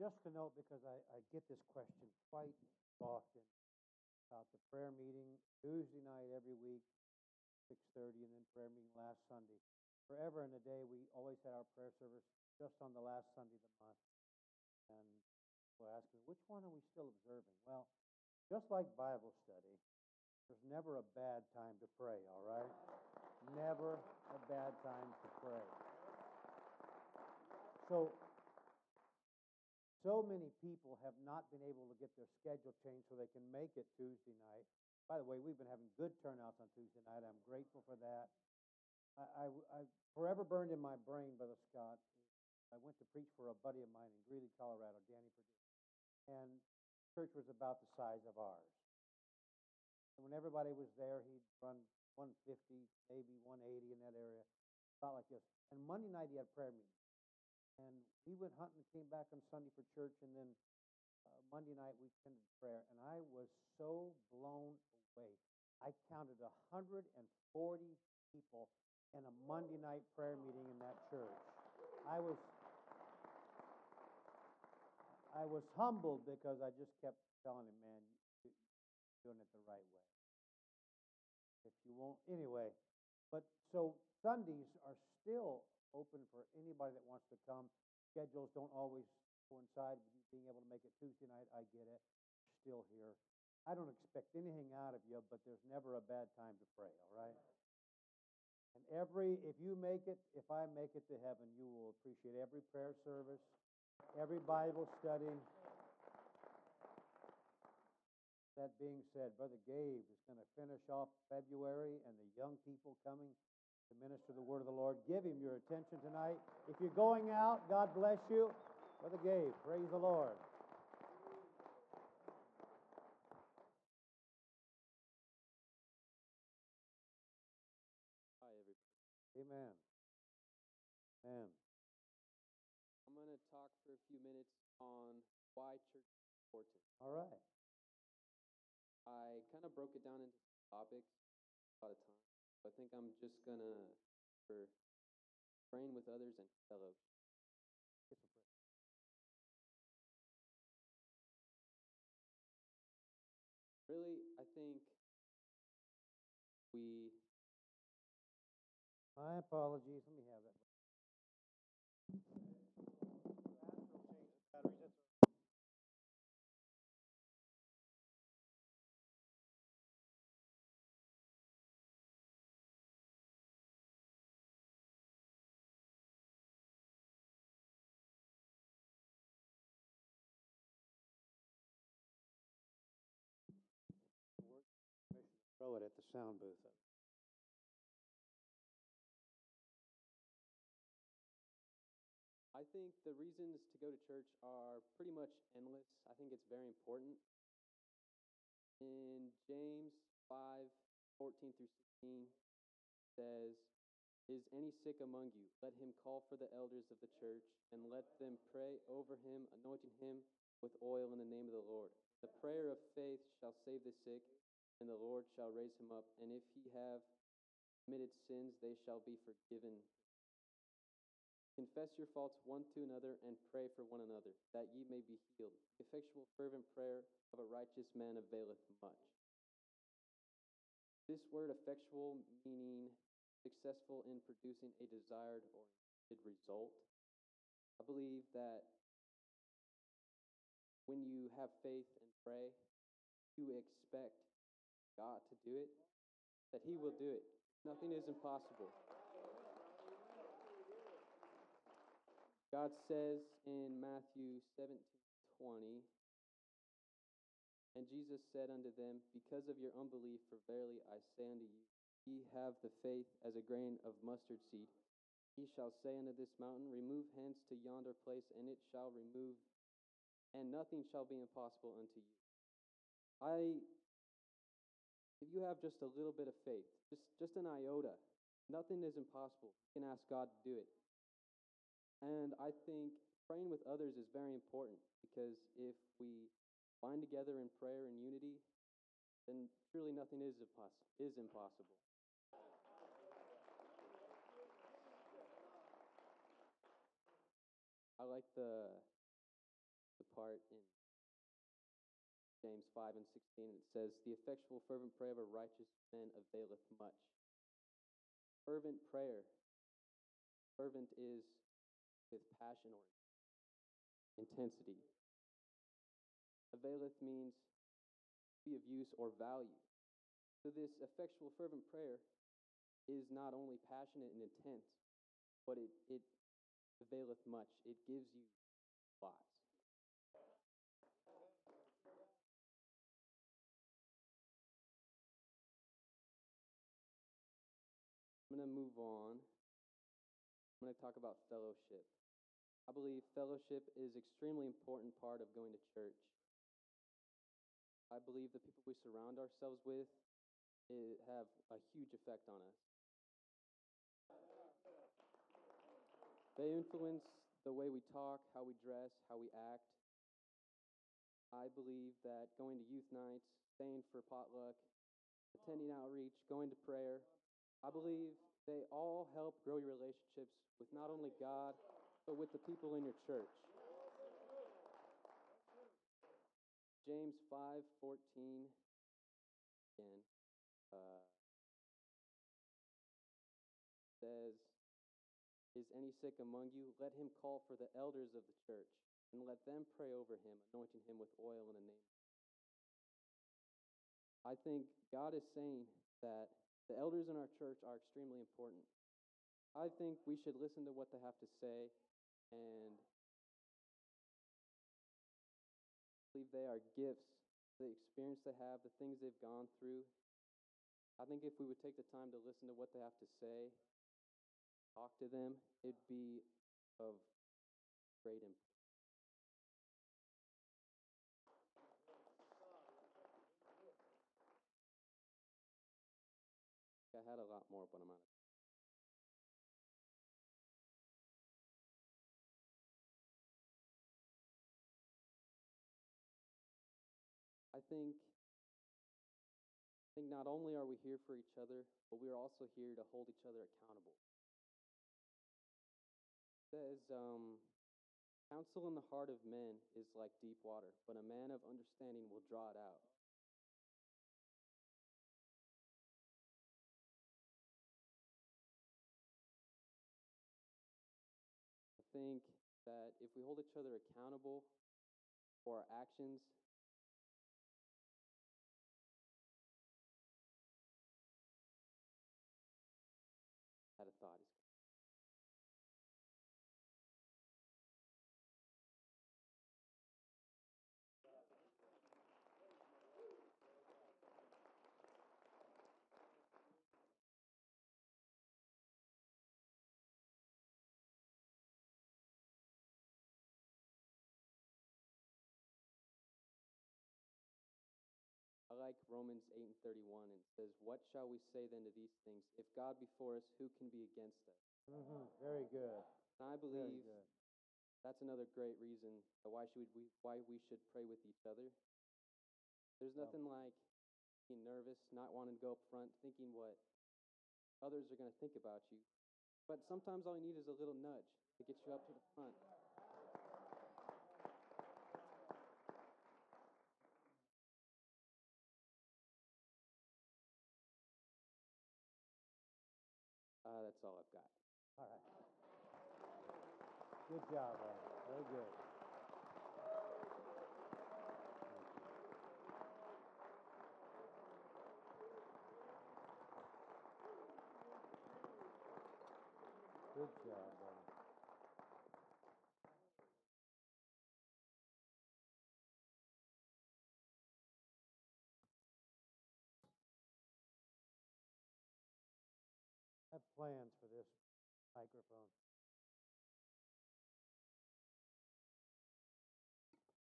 just to note, because I, I get this question quite often about the prayer meeting Tuesday night every week, six thirty, and then prayer meeting last Sunday. Forever and a day, we always had our prayer service just on the last Sunday of the month. And people ask me, which one are we still observing? Well, just like Bible study, there's never a bad time to pray, all right? Never a bad time to pray. So, so many people have not been able to get their schedule changed so they can make it Tuesday night. By the way, we've been having good turnouts on Tuesday night. I'm grateful for that. I, I, I forever burned in my brain, Brother Scott. I went to preach for a buddy of mine in Greeley, Colorado, Danny Purdue. And church was about the size of ours. And when everybody was there, he'd run 150, maybe 180 in that area, about like this. And Monday night he had prayer meeting. And we went hunting and came back on Sunday for church, and then uh, Monday night we attended prayer, and I was so blown away. I counted 140 people in a Monday night prayer meeting in that church. I was I was humbled because I just kept telling him, man, you're doing it the right way. If you won't, anyway. But so Sundays are still open for anybody that wants to come. Schedules don't always coincide with you being able to make it Tuesday night. I get it. You're still here. I don't expect anything out of you, but there's never a bad time to pray, all right? And every, if you make it, if I make it to heaven, you will appreciate every prayer service, every Bible study. That being said, Brother Gabe is going to finish off February and the young people coming to minister the word of the Lord. Give him your attention tonight. If you're going out, God bless you. Brother Gabe, praise the Lord. Hi, everybody. Amen. Amen. I'm going to talk for a few minutes on why church is important. All right. I kind of broke it down into topics a lot of time. I think I'm just to for praying with others and fellowship. Really, I think we My apologies. Let me have that. Throw it at the sound booth. I think the reasons to go to church are pretty much endless. I think it's very important. In James 5 14 through 16 says, Is any sick among you? Let him call for the elders of the church and let them pray over him, anointing him with oil in the name of the Lord. The prayer of faith shall save the sick, and the Lord shall raise him up. And if he have committed sins, they shall be forgiven Confess your faults one to another and pray for one another, that ye may be healed. The effectual, fervent prayer of a righteous man availeth much. This word effectual meaning successful in producing a desired or intended result. I believe that when you have faith and pray, you expect God to do it, that He will do it. Nothing is impossible. God says in Matthew 17 20, and Jesus said unto them, Because of your unbelief, for verily I say unto you, ye have the faith as a grain of mustard seed. He shall say unto this mountain, Remove hence to yonder place, and it shall remove, and nothing shall be impossible unto you. I, if you have just a little bit of faith, just, just an iota, nothing is impossible. You can ask God to do it. And I think praying with others is very important because if we bind together in prayer and unity, then truly nothing is, impossible. is impossible. I like the the part in James 5 and 16. It says, The effectual, fervent prayer of a righteous man availeth much. Fervent prayer. Fervent is with passion or intensity. Availeth means be of use or value. So, this effectual, fervent prayer is not only passionate and intense, but it, it availeth much. It gives you lots. I'm to move on. I'm going to talk about fellowship. I believe fellowship is extremely important part of going to church. I believe the people we surround ourselves with have a huge effect on us. They influence the way we talk, how we dress, how we act. I believe that going to youth nights, staying for potluck, attending outreach, going to prayer, I believe they all help grow your relationships with not only God, but with the people in your church. James 5:14 again uh, says, "Is any sick among you? Let him call for the elders of the church, and let them pray over him, anointing him with oil in the name." I think God is saying that the elders in our church are extremely important. I think we should listen to what they have to say and believe they are gifts, the experience they have, the things they've gone through. I think if we would take the time to listen to what they have to say, talk to them, it'd be of great importance. Had a lot more, but I'm out of I think I think not only are we here for each other, but we are also here to hold each other accountable. It says, um, counsel in the heart of men is like deep water, but a man of understanding will draw it out. Think that if we hold each other accountable for our actions, like Romans 8 and 31, and says, What shall we say then to these things? If God be for us, who can be against us? hmm Very good. And I believe that's another great reason why should we why we should pray with each other. There's nothing like being nervous, not wanting to go up front, thinking what others are going to think about you. But sometimes all you need is a little nudge to get you up to the front. Uh, that's all I've got. All right. Good job, Ed. Very good. Good job, buddy. I have plans for this microphone.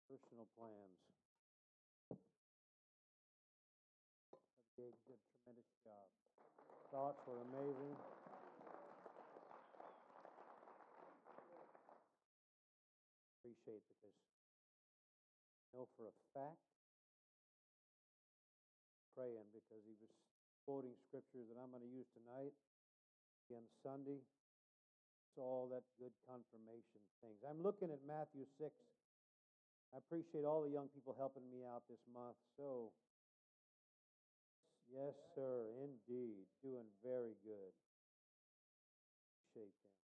Personal plans. Did a tremendous job. Thoughts were amazing. Appreciate because I know for a fact praying because he was quoting scriptures that I'm going to use tonight again Sunday. It's all that good confirmation things. I'm looking at Matthew 6 I appreciate all the young people helping me out this month. So, yes, sir, indeed, doing very good. Appreciate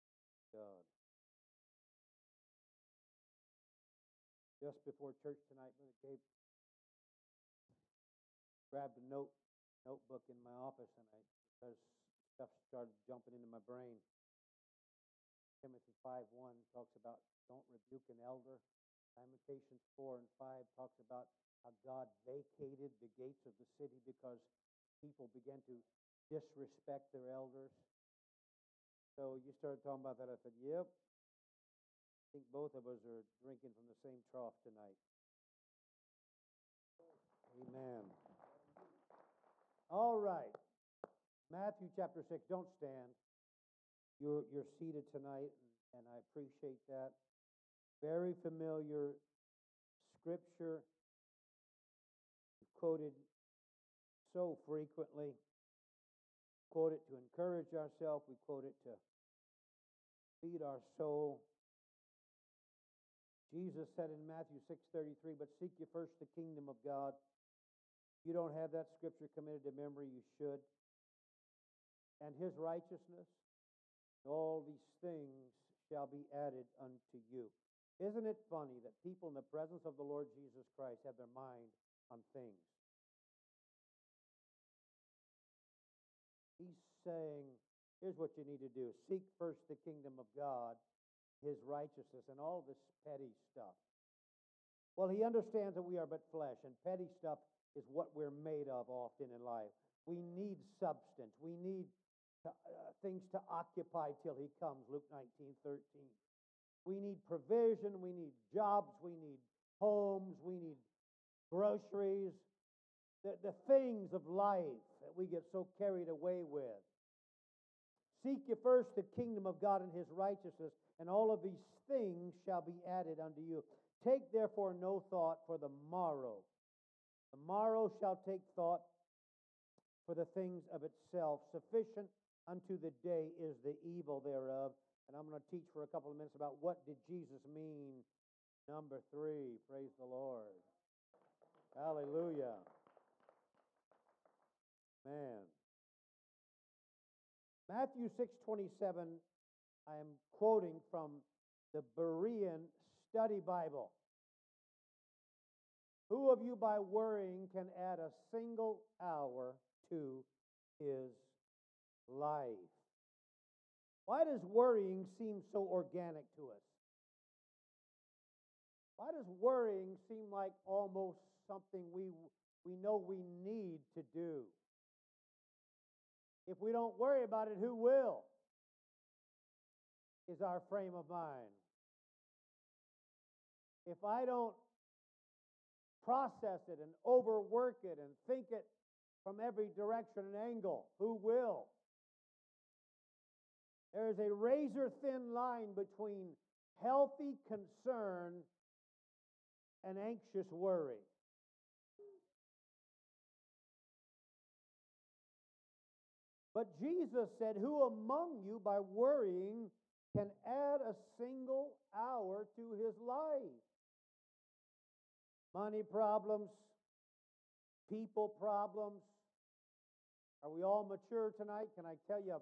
that, God. Just before church tonight, Brother grabbed a note notebook in my office, and I because stuff started jumping into my brain. Timothy five one talks about don't rebuke an elder. Lamentations 4 and 5 talks about how God vacated the gates of the city because people began to disrespect their elders. So you started talking about that. I said, yep. I think both of us are drinking from the same trough tonight. Amen. All right. Matthew chapter 6. Don't stand. You're, you're seated tonight, and, I appreciate that very familiar scripture quoted so frequently. Quote it to encourage ourselves. We quote it to feed our soul. Jesus said in Matthew 6:33, "But seek ye first the kingdom of God." If you don't have that scripture committed to memory, you should. And his righteousness, all these things shall be added unto you. Isn't it funny that people in the presence of the Lord Jesus Christ have their mind on things? He's saying, here's what you need to do seek first the kingdom of God, his righteousness, and all this petty stuff. Well, he understands that we are but flesh, and petty stuff is what we're made of often in life. We need substance. We need to, uh, things to occupy till he comes, Luke 19 13. We need provision. We need jobs. We need homes. We need groceries. The, the things of life that we get so carried away with. Seek ye first the kingdom of God and his righteousness, and all of these things shall be added unto you. Take therefore no thought for the morrow. The morrow shall take thought for the things of itself. Sufficient unto the day is the evil thereof. And I'm going to teach for a couple of minutes about what did Jesus mean. Number three, praise the Lord. Hallelujah. Man. Matthew 6:27 I am quoting from the Berean Study Bible. Who of you by worrying can add a single hour to his life? Why does worrying seem so organic to us? Why does worrying seem like almost something we, we know we need to do? If we don't worry about it, who will? Is our frame of mind. If I don't process it and overwork it and think it from every direction and angle, who will? There is a razor thin line between healthy concern and anxious worry. But Jesus said, Who among you by worrying can add a single hour to his life? Money problems, people problems. Are we all mature tonight? Can I tell you,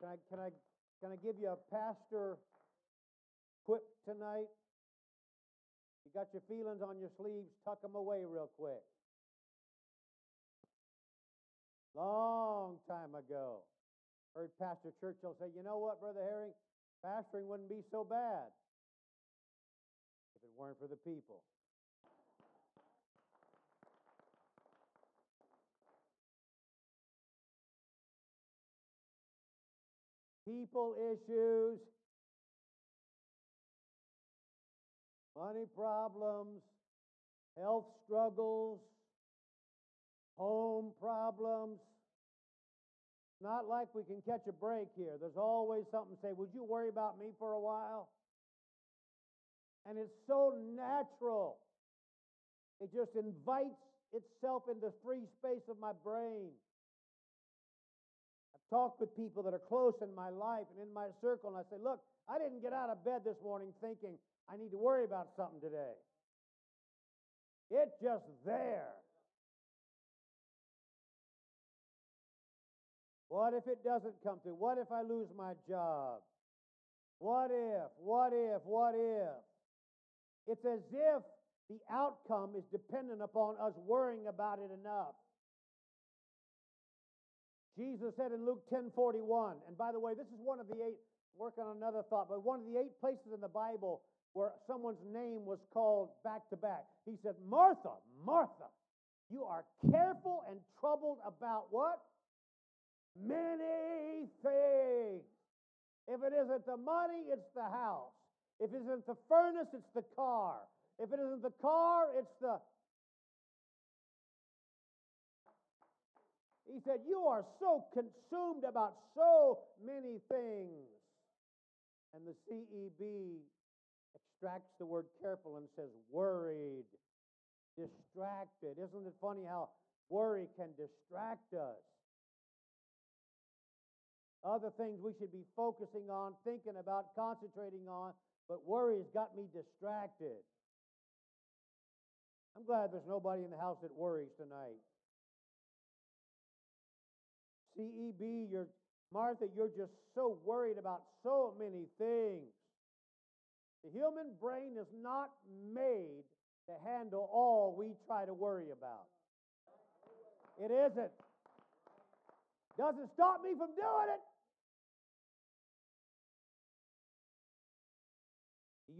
can I, can I can I give you a pastor quip tonight? You got your feelings on your sleeves, tuck them away real quick. Long time ago, heard Pastor Churchill say, You know what, Brother Herring? Pastoring wouldn't be so bad if it weren't for the people. People issues, money problems, health struggles, home problems. Not like we can catch a break here. There's always something to say, Would you worry about me for a while? And it's so natural. It just invites itself into free space of my brain talk with people that are close in my life and in my circle, and I say, Look, I didn't get out of bed this morning thinking I need to worry about something today. It's just there. What if it doesn't come through? What if I lose my job? What if? What if? What if? It's as if the outcome is dependent upon us worrying about it enough. Jesus said in Luke 10 41, and by the way, this is one of the eight, work on another thought, but one of the eight places in the Bible where someone's name was called back to back. He said, Martha, Martha, you are careful and troubled about what? Many things. If it isn't the money, it's the house. If it isn't the furnace, it's the car. If it isn't the car, it's the. He said, You are so consumed about so many things. And the CEB extracts the word careful and says worried, distracted. Isn't it funny how worry can distract us? Other things we should be focusing on, thinking about, concentrating on, but worry has got me distracted. I'm glad there's nobody in the house that worries tonight. CEB, you're Martha, you're just so worried about so many things. The human brain is not made to handle all we try to worry about. It isn't. Doesn't stop me from doing it.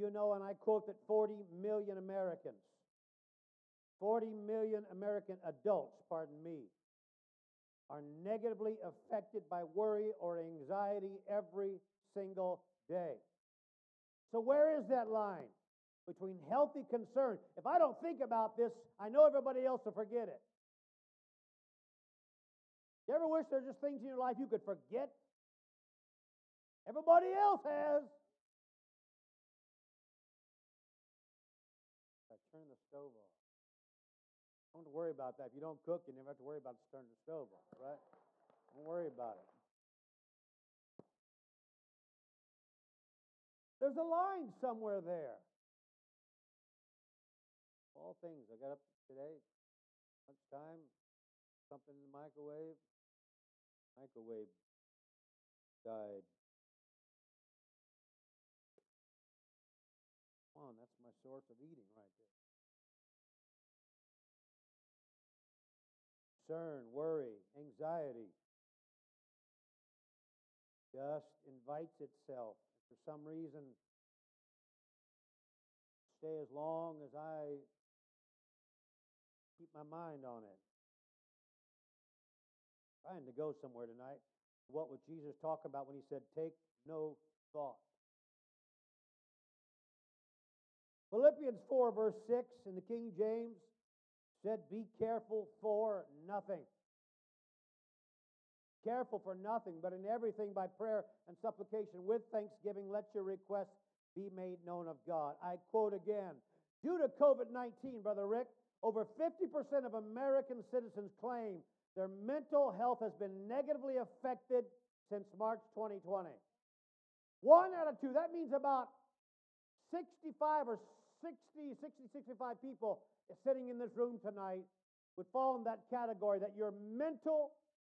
You know, and I quote that 40 million Americans, 40 million American adults, pardon me, are negatively affected by worry or anxiety every single day. So, where is that line between healthy concern? If I don't think about this, I know everybody else will forget it. You ever wish there were just things in your life you could forget? Everybody else has. Don't worry about that. If you don't cook, you never have to worry about turning the stove off, right? Don't worry about it. There's a line somewhere there. All things. I got up today, lunchtime, something in the microwave. Microwave died. Come on, that's my source of eating Concern, worry, anxiety just invites itself for some reason stay as long as I keep my mind on it. Trying to go somewhere tonight. What would Jesus talk about when he said, Take no thought? Philippians 4, verse 6 in the King James said, Be careful for nothing. Careful for nothing, but in everything by prayer and supplication with thanksgiving, let your requests be made known of God. I quote again Due to COVID 19, Brother Rick, over 50% of American citizens claim their mental health has been negatively affected since March 2020. One out of two, that means about 65 or 60, 60, 65 people sitting in this room tonight would fall in that category that your mental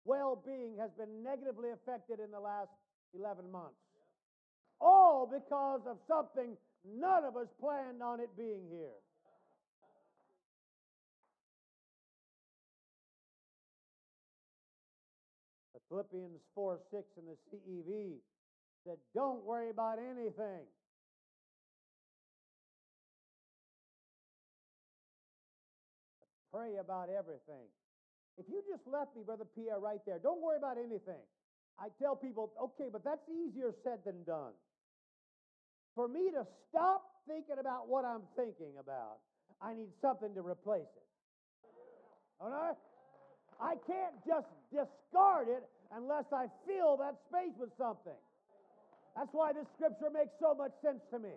well being has been negatively affected in the last 11 months. All because of something none of us planned on it being here. But Philippians 4 6 in the CEV said, Don't worry about anything. Pray about everything. If you just left me, Brother Pierre, right there, don't worry about anything. I tell people, okay, but that's easier said than done. For me to stop thinking about what I'm thinking about, I need something to replace it. All right? I can't just discard it unless I fill that space with something. That's why this scripture makes so much sense to me.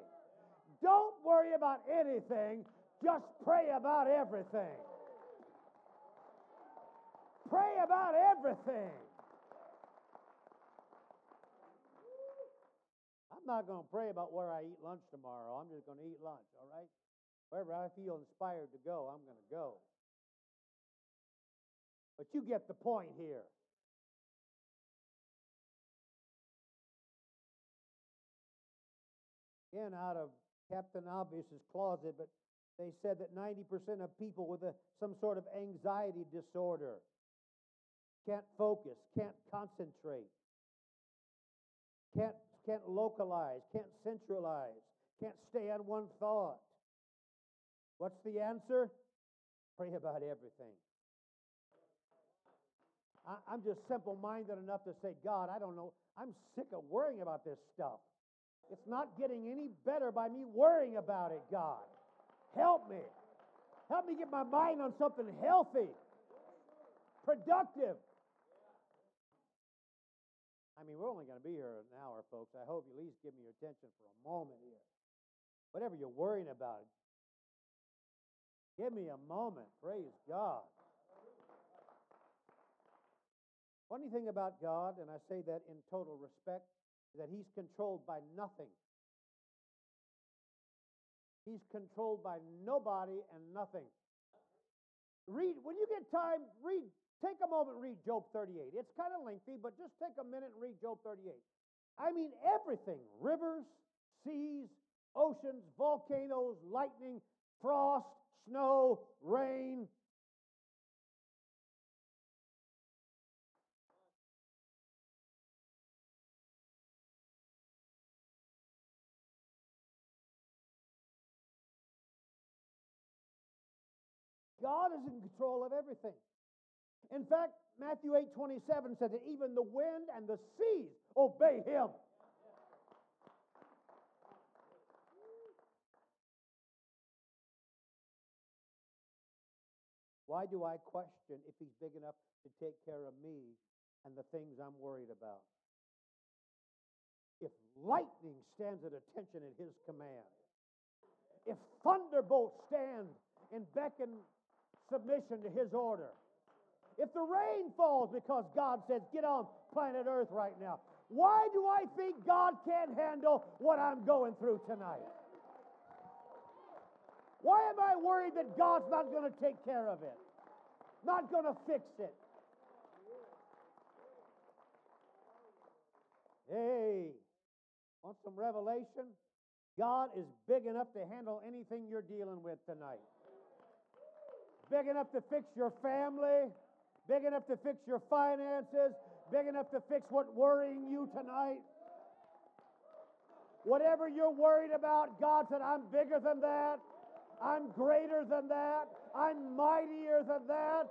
Don't worry about anything, just pray about everything. Pray about everything. I'm not going to pray about where I eat lunch tomorrow. I'm just going to eat lunch, all right? Wherever I feel inspired to go, I'm going to go. But you get the point here. Again, out of Captain Obvious's closet, but they said that 90% of people with a, some sort of anxiety disorder can't focus, can't concentrate, can't, can't localize, can't centralize, can't stay on one thought. What's the answer? Pray about everything. I, I'm just simple minded enough to say, God, I don't know. I'm sick of worrying about this stuff. It's not getting any better by me worrying about it, God. Help me. Help me get my mind on something healthy, productive. I mean, we're only going to be here an hour, folks. I hope you at least give me your attention for a moment here. Whatever you're worrying about, give me a moment. Praise God. Funny thing about God, and I say that in total respect, is that He's controlled by nothing. He's controlled by nobody and nothing. Read, when you get time, read, take a moment and read Job 38. It's kind of lengthy, but just take a minute and read Job 38. I mean, everything rivers, seas, oceans, volcanoes, lightning, frost, snow, rain. God is in control of everything. In fact, Matthew 8 27 said that even the wind and the seas obey him. Why do I question if he's big enough to take care of me and the things I'm worried about? If lightning stands at attention at his command, if thunderbolts stand and beckon submission to his order, if the rain falls because God says, get on planet Earth right now, why do I think God can't handle what I'm going through tonight? Why am I worried that God's not going to take care of it? Not going to fix it? Hey, want some revelation? God is big enough to handle anything you're dealing with tonight. Big enough to fix your family, big enough to fix your finances, big enough to fix what's worrying you tonight. Whatever you're worried about, God said, I'm bigger than that. I'm greater than that. I'm mightier than that.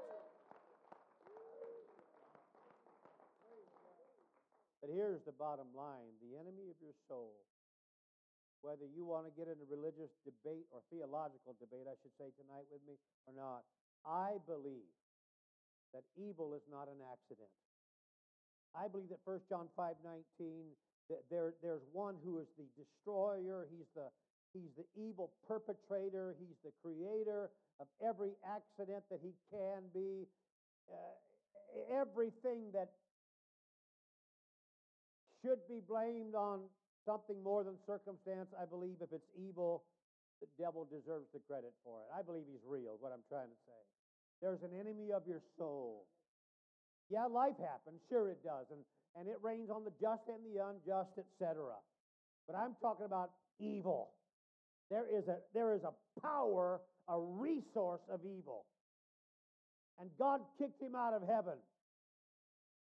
But here's the bottom line the enemy of your soul, whether you want to get into religious debate or theological debate, I should say tonight with me or not, I believe that evil is not an accident. I believe that 1 John 5 19, that there, there's one who is the destroyer, he's the He's the evil perpetrator. He's the creator of every accident that he can be. Uh, everything that should be blamed on something more than circumstance, I believe if it's evil, the devil deserves the credit for it. I believe he's real, what I'm trying to say. There's an enemy of your soul. Yeah, life happens, sure it does, and, and it rains on the just and the unjust, etc. But I'm talking about evil. There is a, there is a power, a resource of evil. And God kicked him out of heaven.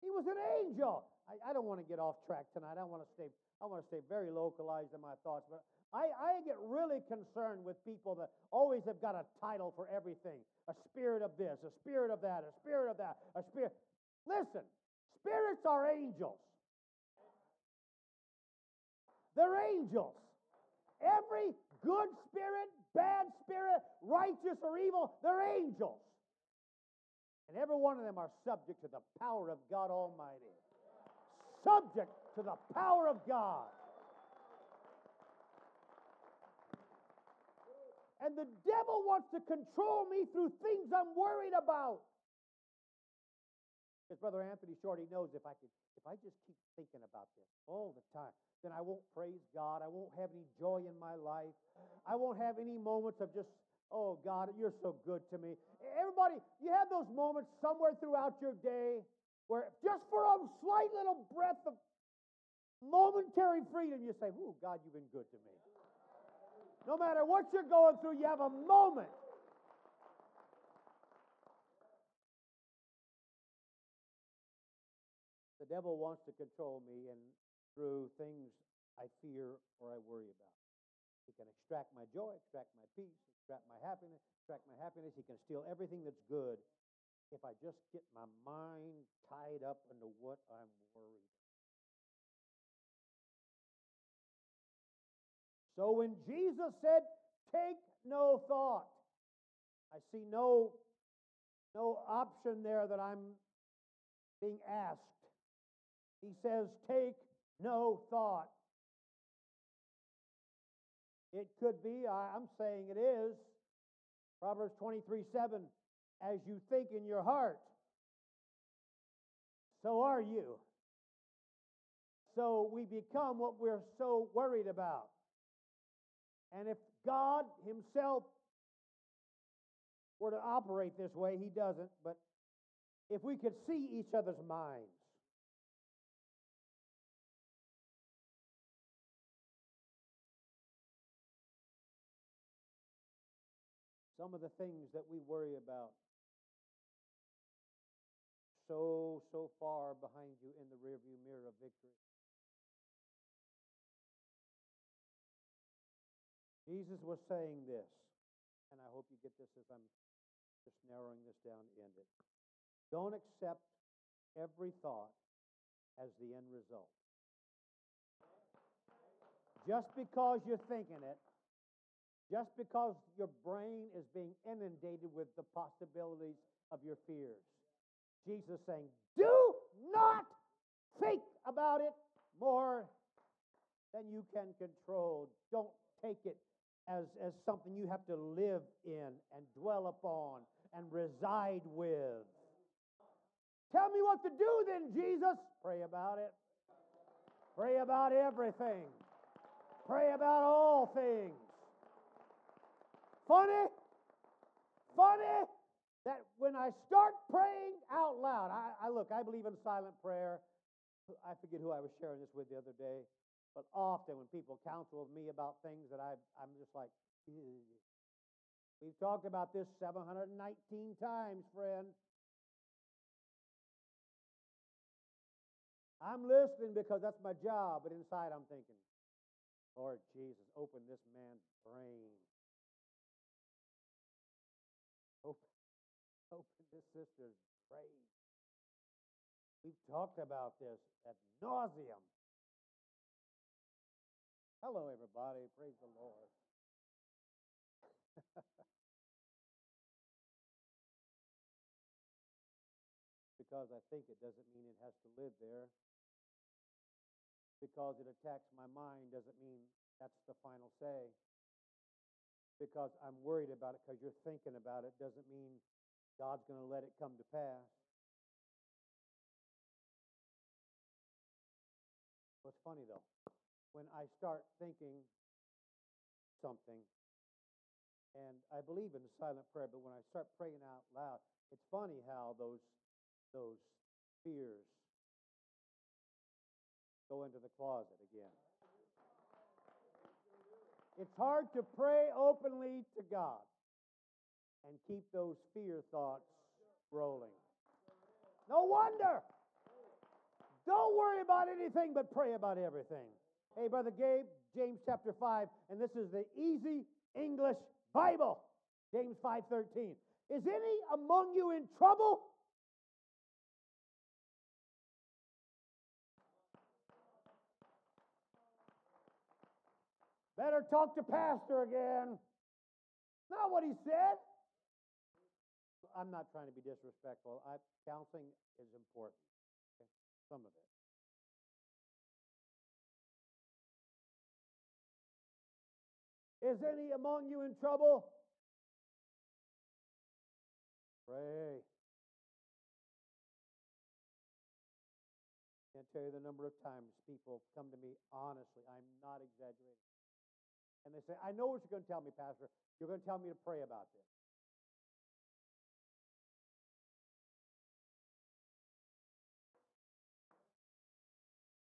He was an angel. I, I don't want to get off track tonight. I want to stay, I want to stay very localized in my thoughts. But I, I get really concerned with people that always have got a title for everything. A spirit of this, a spirit of that, a spirit of that, a spirit. Listen, spirits are angels. They're angels. Every good spirit, bad spirit, righteous or evil, they're angels. And every one of them are subject to the power of God Almighty. Subject to the power of God. And the devil wants to control me through things I'm worried about. Because Brother Anthony Shorty knows if I could, if I just keep thinking about this all the time, then I won't praise God. I won't have any joy in my life. I won't have any moments of just, oh God, you're so good to me. Everybody, you have those moments somewhere throughout your day where just for a slight little breath of momentary freedom, you say, oh God, you've been good to me. No matter what you're going through, you have a moment. The devil wants to control me and through things I fear or I worry about. He can extract my joy, extract my peace, extract my happiness, extract my happiness. He can steal everything that's good if I just get my mind tied up into what I'm worried So when Jesus said, Take no thought, I see no, no option there that I'm being asked. He says, Take no thought. It could be, I'm saying it is. Proverbs 23 7, as you think in your heart, so are you. So we become what we're so worried about. And if God Himself were to operate this way, He doesn't, but if we could see each other's minds, some of the things that we worry about so, so far behind you in the rearview mirror of victory. Jesus was saying this, and I hope you get this as I'm just narrowing this down to end it. Don't accept every thought as the end result. Just because you're thinking it, just because your brain is being inundated with the possibilities of your fears. Jesus saying, do not think about it more than you can control. Don't take it as, as something you have to live in and dwell upon and reside with. Tell me what to do then, Jesus. Pray about it. Pray about everything. Pray about all things. Funny, funny that when I start praying out loud, I, I look, I believe in silent prayer. I forget who I was sharing this with the other day. But often when people counsel with me about things that I, I'm just like, we've talked about this 719 times, friend. I'm listening because that's my job, but inside I'm thinking, Lord Jesus, open this man's brain. Open, open this sister's brain. We've talked about this at nauseum. Hello, everybody. Praise the Lord. because I think it doesn't mean it has to live there. Because it attacks my mind doesn't mean that's the final say. Because I'm worried about it because you're thinking about it doesn't mean God's going to let it come to pass. What's funny though? When I start thinking something, and I believe in silent prayer, but when I start praying out loud, it's funny how those those fears go into the closet again. It's hard to pray openly to God and keep those fear thoughts rolling. No wonder. Don't worry about anything, but pray about everything. Hey, Brother Gabe, James chapter 5, and this is the easy English Bible. James 5:13. Is any among you in trouble? Better talk to pastor again. Not what he said. I'm not trying to be disrespectful. I, counseling is important. Okay? Some of it. Is any among you in trouble? Pray. Can't tell you the number of times people come to me honestly. I'm not exaggerating. And they say, I know what you're going to tell me, Pastor. You're going to tell me to pray about this.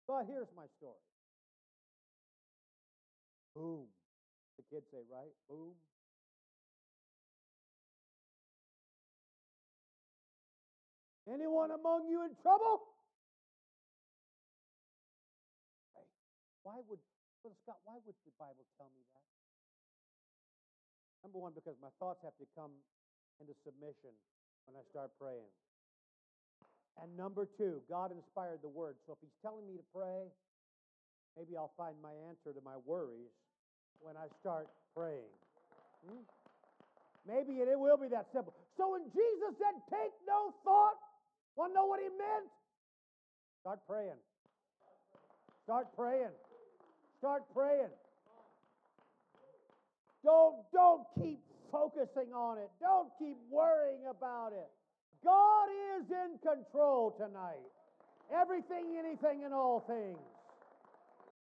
But here's my story. Boom. Kids say, right? Boom. Anyone among you in trouble? Why would, Brother Scott, why would the Bible tell me that? Number one, because my thoughts have to come into submission when I start praying. And number two, God inspired the word. So if He's telling me to pray, maybe I'll find my answer to my worries when I start praying. Hmm? Maybe it, will be that simple. So when Jesus said, Take no thought, Want to know what he meant? Start praying. Start praying. Start praying. Don't, don't keep focusing on it. Don't keep worrying about it. God is in control tonight. Everything, anything, and all things.